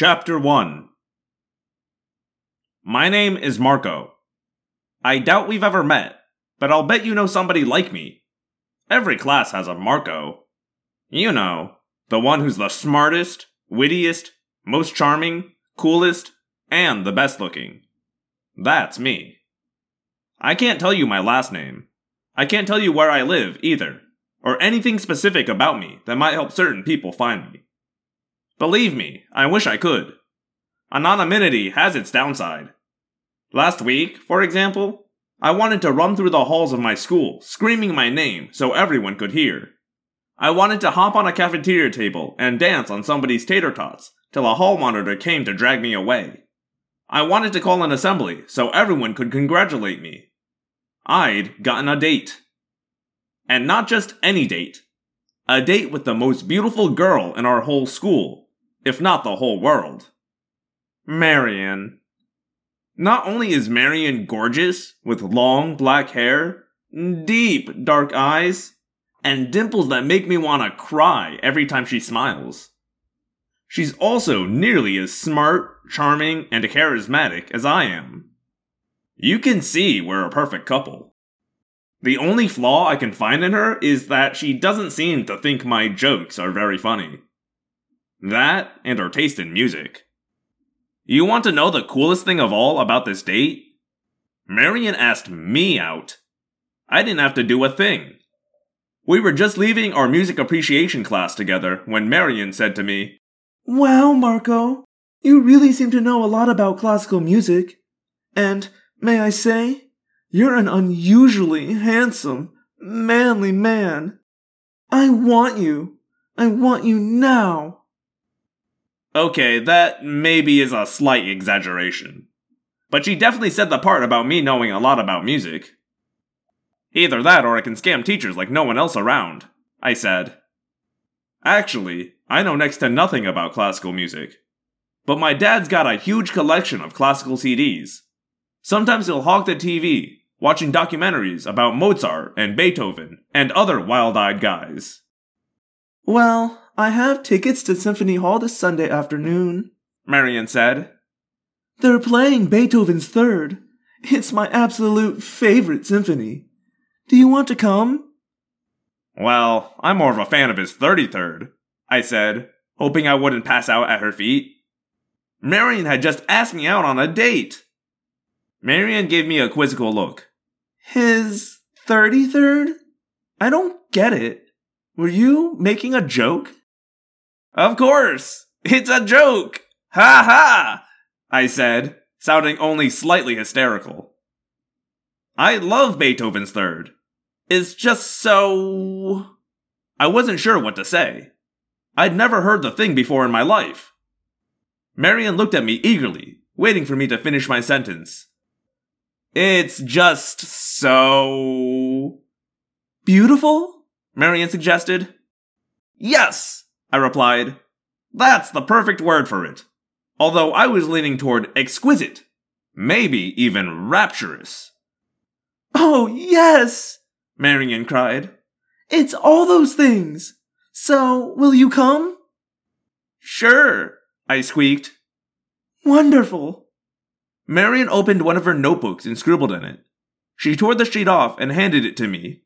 Chapter 1 My name is Marco. I doubt we've ever met, but I'll bet you know somebody like me. Every class has a Marco. You know, the one who's the smartest, wittiest, most charming, coolest, and the best looking. That's me. I can't tell you my last name. I can't tell you where I live either, or anything specific about me that might help certain people find me. Believe me, I wish I could. Anonymity has its downside. Last week, for example, I wanted to run through the halls of my school, screaming my name so everyone could hear. I wanted to hop on a cafeteria table and dance on somebody's tater tots till a hall monitor came to drag me away. I wanted to call an assembly so everyone could congratulate me. I'd gotten a date. And not just any date. A date with the most beautiful girl in our whole school, if not the whole world. Marion. Not only is Marion gorgeous, with long black hair, deep dark eyes, and dimples that make me want to cry every time she smiles. She's also nearly as smart, charming, and charismatic as I am. You can see we're a perfect couple. The only flaw I can find in her is that she doesn't seem to think my jokes are very funny. That and our taste in music. You want to know the coolest thing of all about this date? Marion asked me out. I didn't have to do a thing. We were just leaving our music appreciation class together when Marion said to me, Wow, Marco, you really seem to know a lot about classical music. And, may I say, you're an unusually handsome, manly man. I want you. I want you now. Okay, that maybe is a slight exaggeration. But she definitely said the part about me knowing a lot about music. Either that or I can scam teachers like no one else around, I said. Actually, I know next to nothing about classical music. But my dad's got a huge collection of classical CDs. Sometimes he'll hog the TV, watching documentaries about Mozart and Beethoven and other wild eyed guys. Well, I have tickets to Symphony Hall this Sunday afternoon. Marion said. They're playing Beethoven's Third. It's my absolute favorite symphony. Do you want to come? Well, I'm more of a fan of his 33rd, I said, hoping I wouldn't pass out at her feet. Marion had just asked me out on a date. Marion gave me a quizzical look. His 33rd? I don't get it. Were you making a joke? Of course! It's a joke! Ha ha! I said, sounding only slightly hysterical. I love Beethoven's Third. It's just so. I wasn't sure what to say. I'd never heard the thing before in my life. Marion looked at me eagerly, waiting for me to finish my sentence. It's just so. Beautiful? Marion suggested. Yes, I replied. That's the perfect word for it. Although I was leaning toward exquisite. Maybe even rapturous. Oh, yes! Marion cried. It's all those things. So, will you come? Sure, I squeaked. Wonderful. Marion opened one of her notebooks and scribbled in it. She tore the sheet off and handed it to me.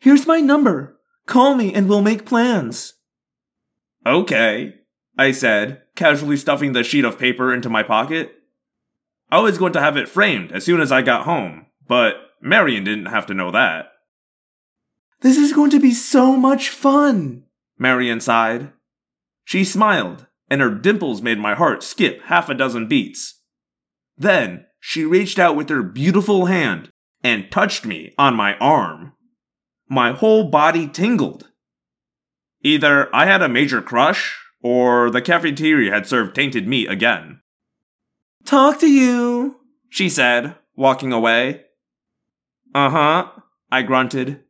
Here's my number. Call me and we'll make plans. Okay, I said, casually stuffing the sheet of paper into my pocket. I was going to have it framed as soon as I got home, but Marion didn't have to know that. This is going to be so much fun. Marion sighed. She smiled, and her dimples made my heart skip half a dozen beats. Then she reached out with her beautiful hand and touched me on my arm. My whole body tingled. Either I had a major crush, or the cafeteria had served tainted meat again. Talk to you. She said, walking away. Uh huh, I grunted.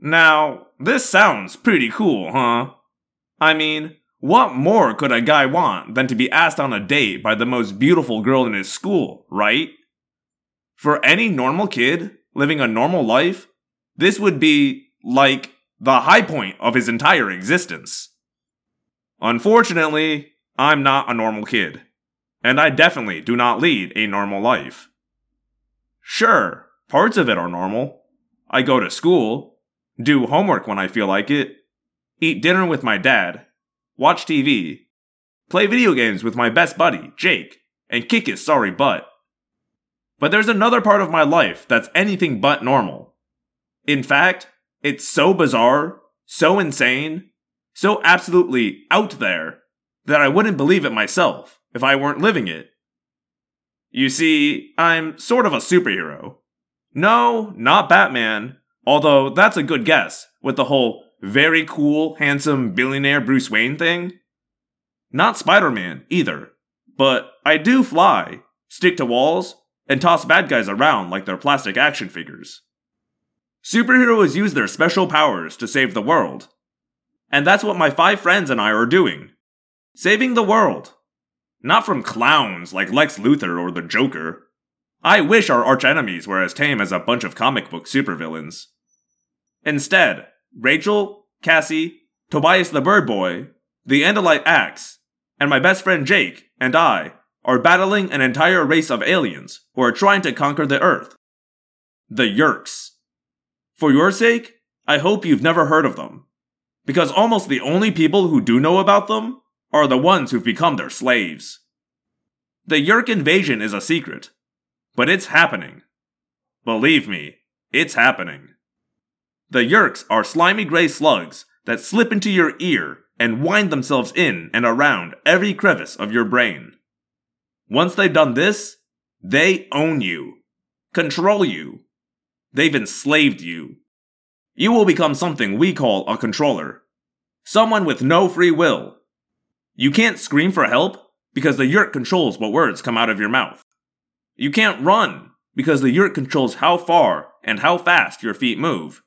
Now, this sounds pretty cool, huh? I mean, what more could a guy want than to be asked on a date by the most beautiful girl in his school, right? For any normal kid living a normal life, this would be, like, the high point of his entire existence. Unfortunately, I'm not a normal kid, and I definitely do not lead a normal life. Sure, parts of it are normal. I go to school, do homework when I feel like it, eat dinner with my dad, watch TV, play video games with my best buddy, Jake, and kick his sorry butt. But there's another part of my life that's anything but normal. In fact, it's so bizarre, so insane, so absolutely out there that I wouldn't believe it myself if I weren't living it. You see, I'm sort of a superhero. No, not Batman, although that's a good guess with the whole very cool, handsome billionaire Bruce Wayne thing. Not Spider Man either, but I do fly, stick to walls, and toss bad guys around like they're plastic action figures. Superheroes use their special powers to save the world. And that's what my five friends and I are doing saving the world. Not from clowns like Lex Luthor or the Joker. I wish our archenemies were as tame as a bunch of comic book supervillains. Instead, Rachel, Cassie, Tobias the Bird Boy, the Andalite Ax, and my best friend Jake and I are battling an entire race of aliens who are trying to conquer the Earth. The Yeerks. For your sake, I hope you've never heard of them, because almost the only people who do know about them are the ones who've become their slaves. The Yeerk invasion is a secret, but it's happening. Believe me, it's happening. The Yeerks are slimy gray slugs that slip into your ear and wind themselves in and around every crevice of your brain. Once they've done this, they own you, control you. They've enslaved you. You will become something we call a controller. Someone with no free will. You can't scream for help because the Yeerk controls what words come out of your mouth. You can't run because the Yeerk controls how far and how fast your feet move.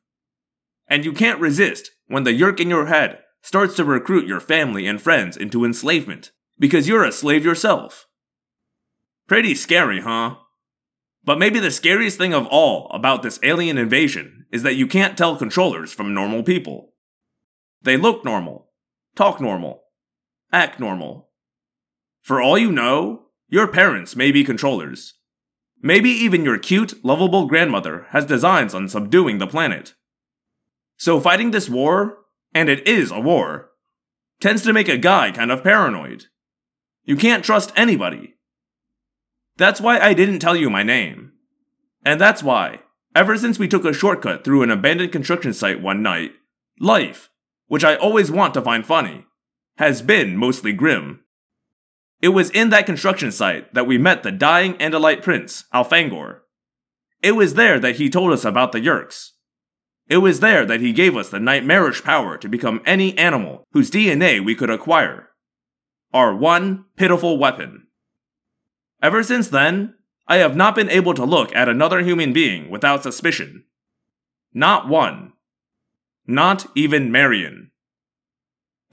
And you can't resist when the Yeerk in your head starts to recruit your family and friends into enslavement because you're a slave yourself. Pretty scary, huh? But maybe the scariest thing of all about this alien invasion is that you can't tell controllers from normal people. They look normal, talk normal, act normal. For all you know, your parents may be controllers. Maybe even your cute, lovable grandmother has designs on subduing the planet. So fighting this war, and it is a war, tends to make a guy kind of paranoid. You can't trust anybody. That's why I didn't tell you my name. And that's why, ever since we took a shortcut through an abandoned construction site one night, life, which I always want to find funny, has been mostly grim. It was in that construction site that we met the dying Andalite prince, Elfangor. It was there that he told us about the Yeerks. It was there that he gave us the nightmarish power to become any animal whose DNA we could acquire. Our one pitiful weapon. Ever since then, I have not been able to look at another human being without suspicion. Not one. Not even Marion.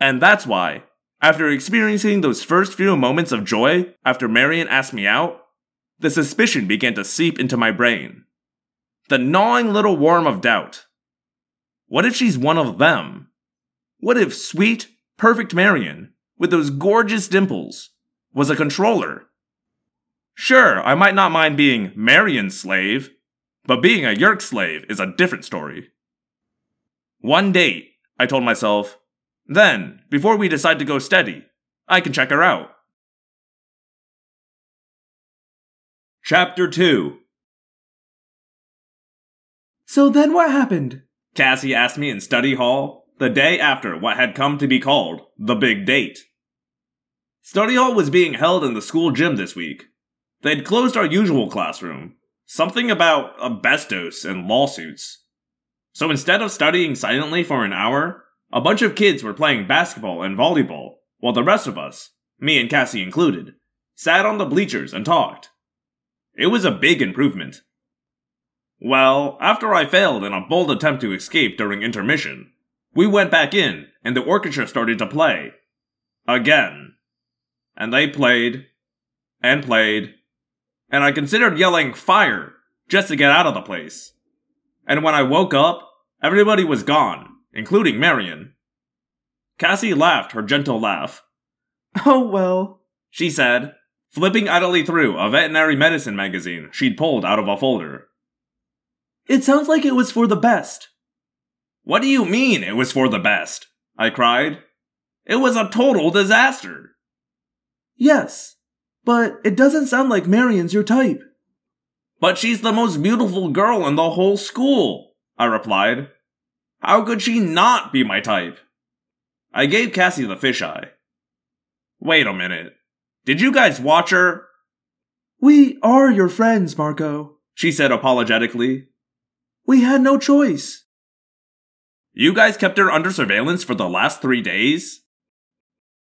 And that's why, after experiencing those first few moments of joy after Marion asked me out, the suspicion began to seep into my brain. The gnawing little worm of doubt. What if she's one of them? What if sweet, perfect Marion, with those gorgeous dimples, was a controller? Sure, I might not mind being Marion's slave, but being a Yeerk slave is a different story. One date, I told myself. Then, before we decide to go steady, I can check her out. Chapter 2 So then what happened? Cassie asked me in study hall the day after what had come to be called the big date. Study hall was being held in the school gym this week. They'd closed our usual classroom, something about asbestos and lawsuits. So instead of studying silently for an hour, a bunch of kids were playing basketball and volleyball, while the rest of us, me and Cassie included, sat on the bleachers and talked. It was a big improvement. Well, after I failed in a bold attempt to escape during intermission, we went back in and the orchestra started to play. Again. And they played, and played, and I considered yelling fire just to get out of the place. And when I woke up, everybody was gone, including Marion. Cassie laughed her gentle laugh. Oh well. She said, flipping idly through a veterinary medicine magazine she'd pulled out of a folder. It sounds like it was for the best. What do you mean it was for the best? I cried. It was a total disaster. Yes, but it doesn't sound like Marion's your type. But she's the most beautiful girl in the whole school, I replied. How could she not be my type? I gave Cassie the fisheye. Wait a minute. Did you guys watch her? We are your friends, Marco. She said apologetically. We had no choice. You guys kept her under surveillance for the last three days?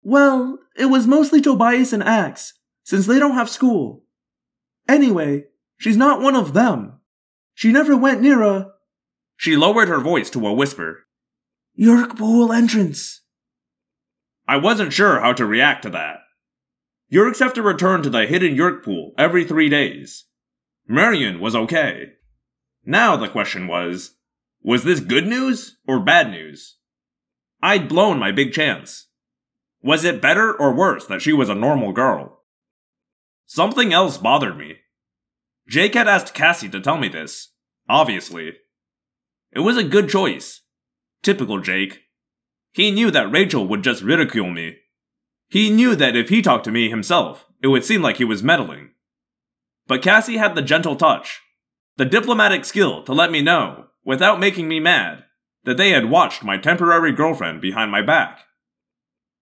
Well, it was mostly Tobias and Ax, since they don't have school. Anyway, she's not one of them. She never went near a She lowered her voice to a whisper. Yeerk Pool entrance. I wasn't sure how to react to that. Yeerks have to return to the hidden Yeerk pool every three days. Marion was okay. Now the question was was this good news or bad news? I'd blown my big chance. Was it better or worse that she was a normal girl? Something else bothered me. Jake had asked Cassie to tell me this, obviously. It was a good choice. Typical Jake. He knew that Rachel would just ridicule me. He knew that if he talked to me himself, it would seem like he was meddling. But Cassie had the gentle touch, the diplomatic skill to let me know, without making me mad, that they had watched my temporary girlfriend behind my back.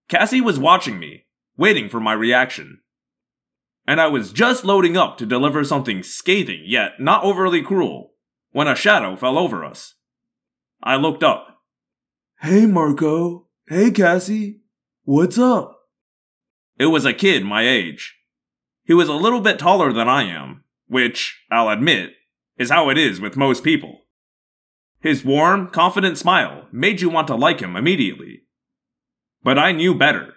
Cassie was watching me, waiting for my reaction. And I was just loading up to deliver something scathing yet not overly cruel when a shadow fell over us. I looked up. Hey, Marco. Hey, Cassie. What's up? It was a kid my age. He was a little bit taller than I am, which, I'll admit, is how it is with most people. His warm, confident smile made you want to like him immediately. But I knew better.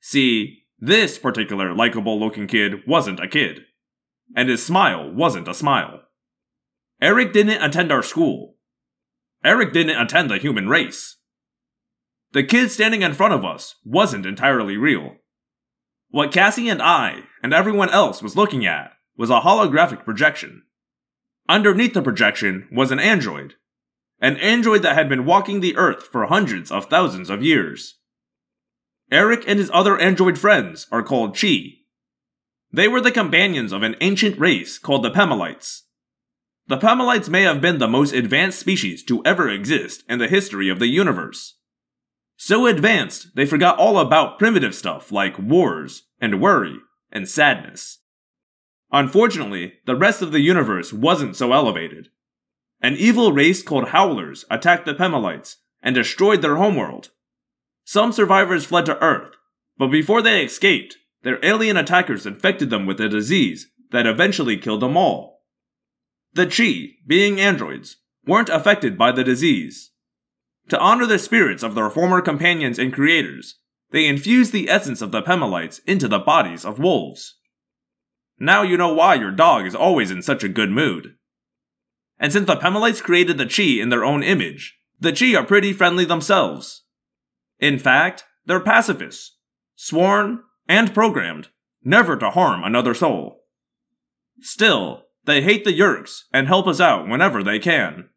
See, this particular likable looking kid wasn't a kid. And his smile wasn't a smile. Eric didn't attend our school. Eric didn't attend the human race. The kid standing in front of us wasn't entirely real. What Cassie and I, and everyone else was looking at, was a holographic projection. Underneath the projection was an android. An android that had been walking the earth for hundreds of thousands of years. Eric and his other android friends are called Chee. They were the companions of an ancient race called the Pemalites. The Pemalites may have been the most advanced species to ever exist in the history of the universe. So advanced, they forgot all about primitive stuff like wars, and worry, and sadness. Unfortunately, the rest of the universe wasn't so elevated. An evil race called Howlers attacked the Pemalites and destroyed their homeworld. Some survivors fled to Earth, but before they escaped, their alien attackers infected them with a disease that eventually killed them all. The Chee, being androids, weren't affected by the disease. To honor the spirits of their former companions and creators, they infused the essence of the Pemalites into the bodies of wolves. Now you know why your dog is always in such a good mood. And since the Pemalites created the Chee in their own image, the Chee are pretty friendly themselves. In fact, they're pacifists, sworn and programmed never to harm another soul. Still, they hate the Yeerks and help us out whenever they can.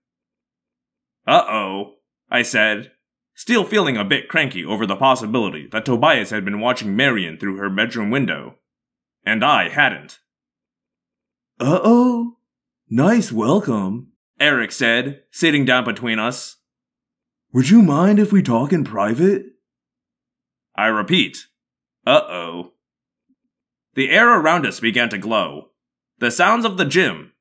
Uh oh, I said, still feeling a bit cranky over the possibility that Tobias had been watching Marion through her bedroom window. And I hadn't. Uh oh. Nice welcome. Eric said, sitting down between us. Would you mind if we talk in private? I repeat, uh oh. The air around us began to glow. The sounds of the gym,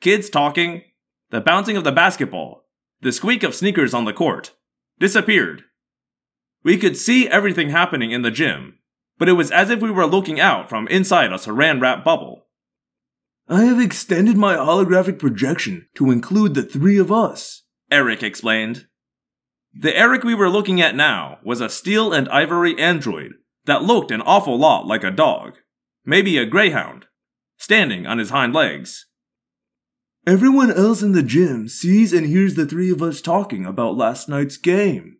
kids talking, the bouncing of the basketball, the squeak of sneakers on the court, disappeared We could see everything happening in the gym, but it was as if we were looking out from inside a saran wrap bubble. I have extended my holographic projection to include the three of us. Eric explained. The Eric we were looking at now was a steel and ivory android that looked an awful lot like a dog, maybe a greyhound, standing on his hind legs. Everyone else in the gym sees and hears the three of us talking about last night's game.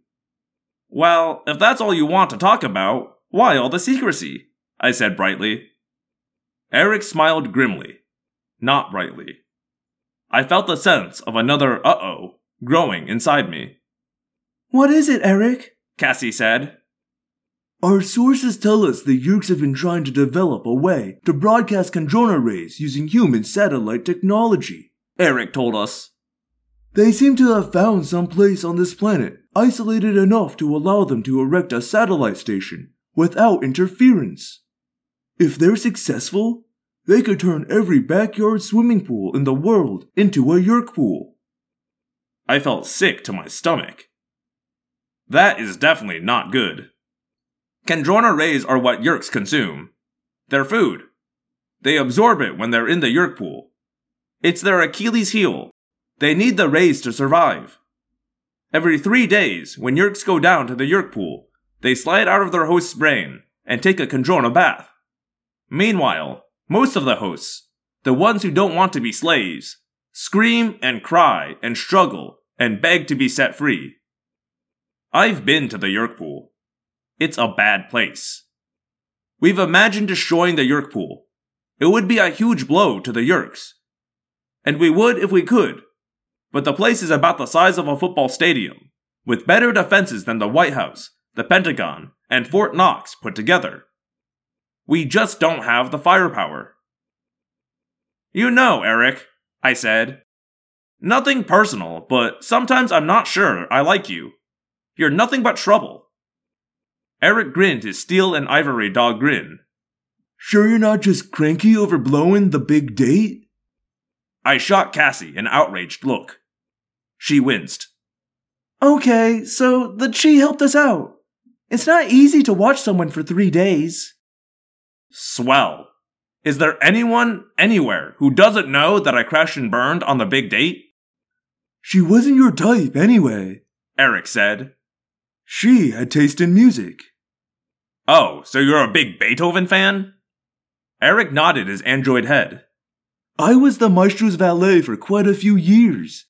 Well, if that's all you want to talk about, why all the secrecy? I said brightly. Eric smiled grimly, not brightly. I felt the sense of another uh oh growing inside me. What is it, Eric? Cassie said. Our sources tell us the Yeerks have been trying to develop a way to broadcast Kandrona rays using human satellite technology. Eric told us. They seem to have found some place on this planet isolated enough to allow them to erect a satellite station without interference. If they're successful, they could turn every backyard swimming pool in the world into a Yeerk pool. I felt sick to my stomach. That is definitely not good. Kandrona rays are what Yeerks consume. They're food. They absorb it when they're in the Yeerk pool. It's their Achilles heel. They need the rays to survive. Every three days, when Yeerks go down to the Yeerk pool, they slide out of their host's brain and take a Kandrona bath. Meanwhile, most of the hosts, the ones who don't want to be slaves, scream and cry and struggle and beg to be set free. I've been to the Yeerk pool. It's a bad place. We've imagined destroying the Yeerk pool. It would be a huge blow to the Yeerks. And we would if we could. But the place is about the size of a football stadium, with better defenses than the White House, the Pentagon, and Fort Knox put together. We just don't have the firepower. You know, Eric, I said. Nothing personal, but sometimes I'm not sure I like you. You're nothing but trouble. Eric grinned his steel and ivory dog grin. Sure you're not just cranky over blowing the big date? I shot Cassie an outraged look. She winced. Okay, so the Chee helped us out. It's not easy to watch someone for three days. Swell. Is there anyone anywhere who doesn't know that I crashed and burned on the big date? She wasn't your type anyway. Eric said. She had taste in music. Oh, so you're a big Beethoven fan? Eric nodded his android head. I was the maestro's valet for quite a few years.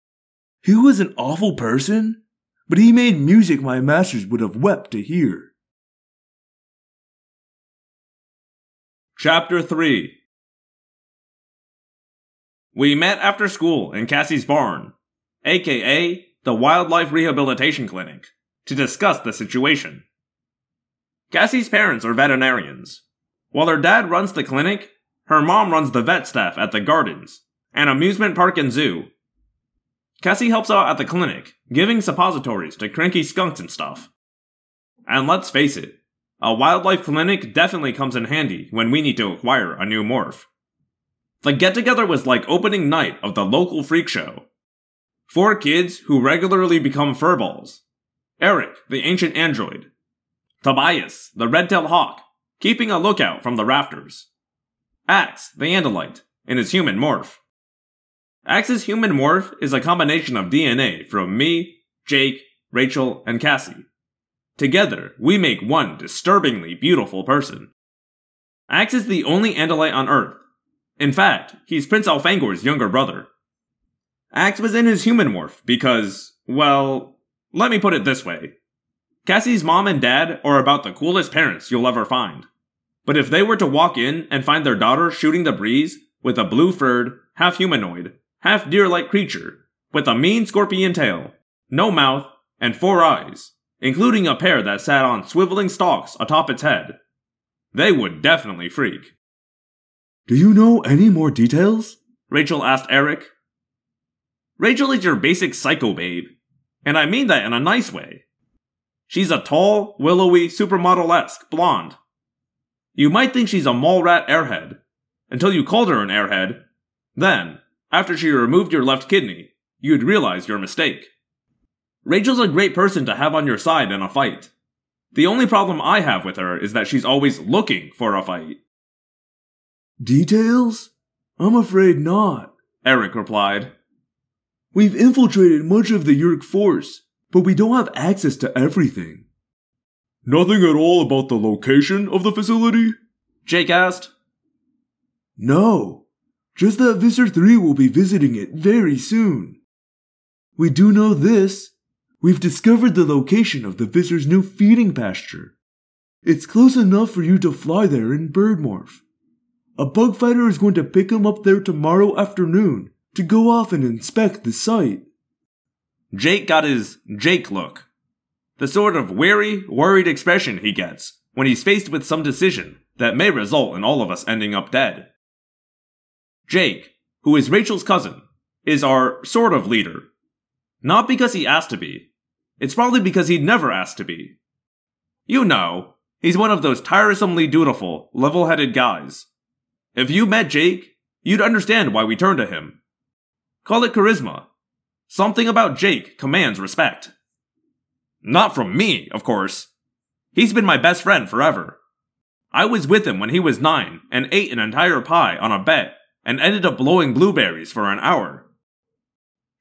He was an awful person, but he made music my masters would have wept to hear. Chapter 3 We met after school in Cassie's barn, aka the Wildlife Rehabilitation Clinic, to discuss the situation. Cassie's parents are veterinarians. While her dad runs the clinic, her mom runs the vet staff at the gardens, an amusement park and zoo. Cassie helps out at the clinic, giving suppositories to cranky skunks and stuff. And let's face it, a wildlife clinic definitely comes in handy when we need to acquire a new morph. The get together was like opening night of the local freak show. Four kids who regularly become furballs. Eric, the ancient android. Tobias, the red-tailed hawk, keeping a lookout from the rafters. Ax, the Andalite, in his human morph. Ax's human morph is a combination of DNA from me, Jake, Rachel, and Cassie. Together, we make one disturbingly beautiful person. Ax is the only Andalite on Earth. In fact, he's Prince Elfangor's younger brother. Ax was in his human morph because, well, let me put it this way. Cassie's mom and dad are about the coolest parents you'll ever find. But if they were to walk in and find their daughter shooting the breeze with a blue furred, half humanoid, half deer like creature, with a mean scorpion tail, no mouth, and four eyes, including a pair that sat on swiveling stalks atop its head, they would definitely freak. Do you know any more details? Rachel asked Eric. Rachel is your basic psycho babe, and I mean that in a nice way. She's a tall, willowy, supermodel esque blonde. You might think she's a mole rat airhead, until you called her an airhead. Then, after she removed your left kidney, you'd realize your mistake. Rachel's a great person to have on your side in a fight. The only problem I have with her is that she's always looking for a fight. Details? I'm afraid not. Eric replied. We've infiltrated much of the Yeerk force, but we don't have access to everything. Nothing at all about the location of the facility? Jake asked. No, just that Visser 3 will be visiting it very soon. We do know this. We've discovered the location of the Visser's new feeding pasture. It's close enough for you to fly there in bird morph. A bug fighter is going to pick him up there tomorrow afternoon to go off and inspect the site. Jake got his Jake look. The sort of weary, worried expression he gets when he's faced with some decision that may result in all of us ending up dead. Jake, who is Rachel's cousin, is our sort of leader. Not because he asked to be. It's probably because he'd never asked to be. You know, he's one of those tiresomely dutiful, level headed guys. If you met Jake, you'd understand why we turn to him. Call it charisma. Something about Jake commands respect. Not from me, of course. He's been my best friend forever. I was with him when he was nine and ate an entire pie on a bet and ended up blowing blueberries for an hour.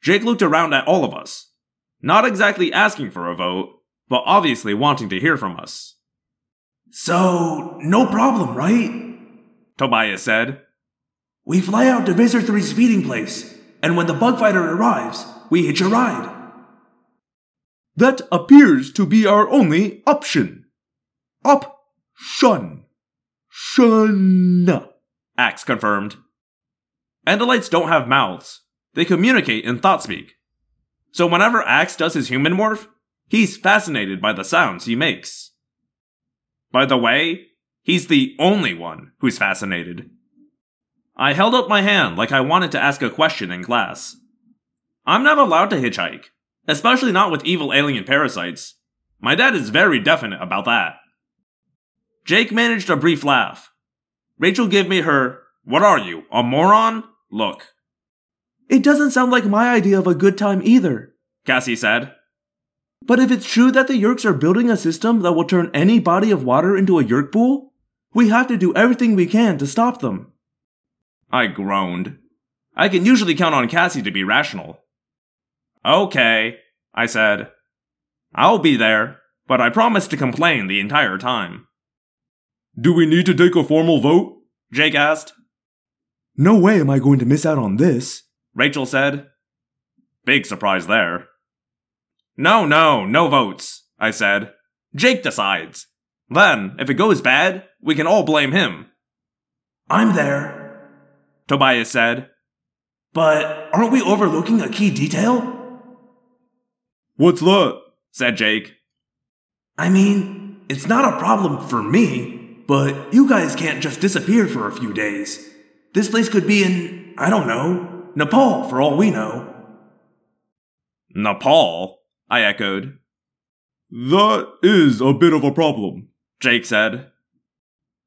Jake looked around at all of us, not exactly asking for a vote, but obviously wanting to hear from us. So, no problem, right? Tobias said. We fly out to Visser 3's feeding place, and when the bug fighter arrives, we hitch a ride. That appears to be our only option. Option. Shun. Ax confirmed. Andalites don't have mouths. They communicate in thought speak. So whenever Ax does his human morph, he's fascinated by the sounds he makes. By the way, he's the only one who's fascinated. I held up my hand like I wanted to ask a question in class. I'm not allowed to hitchhike, especially not with evil alien parasites. My dad is very definite about that. Jake managed a brief laugh. Rachel gave me her, What are you, a moron? look. It doesn't sound like my idea of a good time either. Cassie said. But if it's true that the Yeerks are building a system that will turn any body of water into a Yeerk pool, we have to do everything we can to stop them. I groaned. I can usually count on Cassie to be rational. Okay, I said. I'll be there, but I promise to complain the entire time. Do we need to take a formal vote? Jake asked. No way am I going to miss out on this. Rachel said. Big surprise there. No, no, no votes, I said. Jake decides. Then, if it goes bad, we can all blame him. I'm there, Tobias said. But aren't we overlooking a key detail? What's that? said Jake. I mean, it's not a problem for me, but you guys can't just disappear for a few days. This place could be in, I don't know, Nepal for all we know. Nepal? I echoed. That is a bit of a problem, Jake said.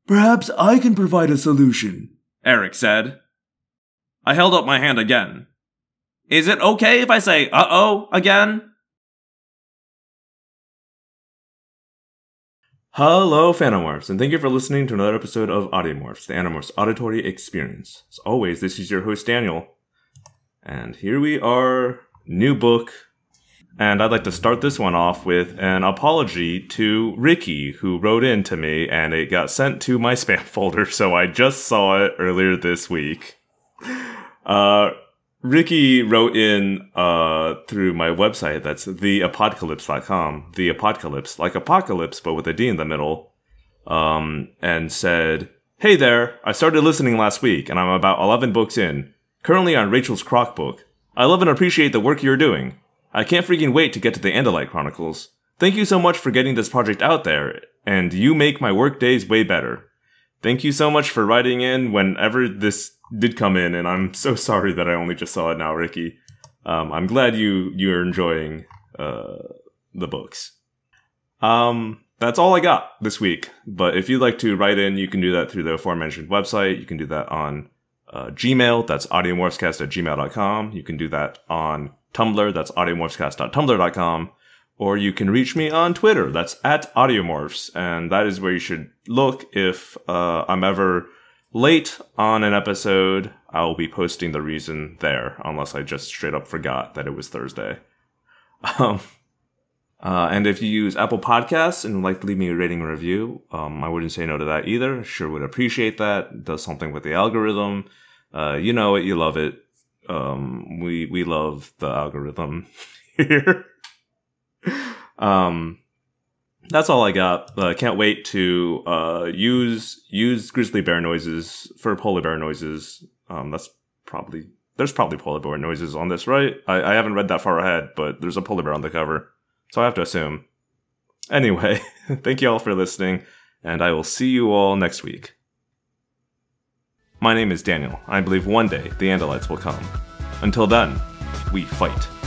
Perhaps I can provide a solution, Eric said. I held up my hand again. Is it okay if I say uh oh again? Hello, Phantomorphs, and thank you for listening to another episode of Audiomorphs, the Animorphs auditory experience. As always, this is your host, Daniel. And here we are, new book. And I'd like to start this one off with an apology to Ricky, who wrote in to me, and it got sent to my spam folder, so I just saw it earlier this week. Uh, Ricky wrote in uh, through my website, that's theapocalypse.com, the apocalypse, like apocalypse, but with a D in the middle, um, and said, Hey there, I started listening last week, and I'm about 11 books in, currently on Rachel's Croc book. I love and appreciate the work you're doing. I can't freaking wait to get to the Andalite Chronicles. Thank you so much for getting this project out there, and you make my work days way better. Thank you so much for writing in whenever this did come in, and I'm so sorry that I only just saw it now, Ricky. Um, I'm glad you you're enjoying uh, the books. Um, that's all I got this week. But if you'd like to write in, you can do that through the aforementioned website. You can do that on uh, Gmail. That's audiomorphscast at gmail.com. You can do that on Tumblr. That's audiomorphscast.tumblr.com. or you can reach me on Twitter. That's at Audiomorphs, and that is where you should look if uh, I'm ever late on an episode. I'll be posting the reason there, unless I just straight up forgot that it was Thursday. Um, uh, and if you use Apple Podcasts and would like to leave me a rating and review, um, I wouldn't say no to that either. Sure would appreciate that. Does something with the algorithm. Uh, you know it, you love it. Um, we we love the algorithm here. um, that's all I got. Uh, can't wait to uh, use use grizzly bear noises for polar bear noises. Um, that's probably there's probably polar bear noises on this, right? I, I haven't read that far ahead, but there's a polar bear on the cover, so I have to assume. Anyway, thank you all for listening, and I will see you all next week. My name is Daniel. I believe one day the Andalites will come. Until then, we fight.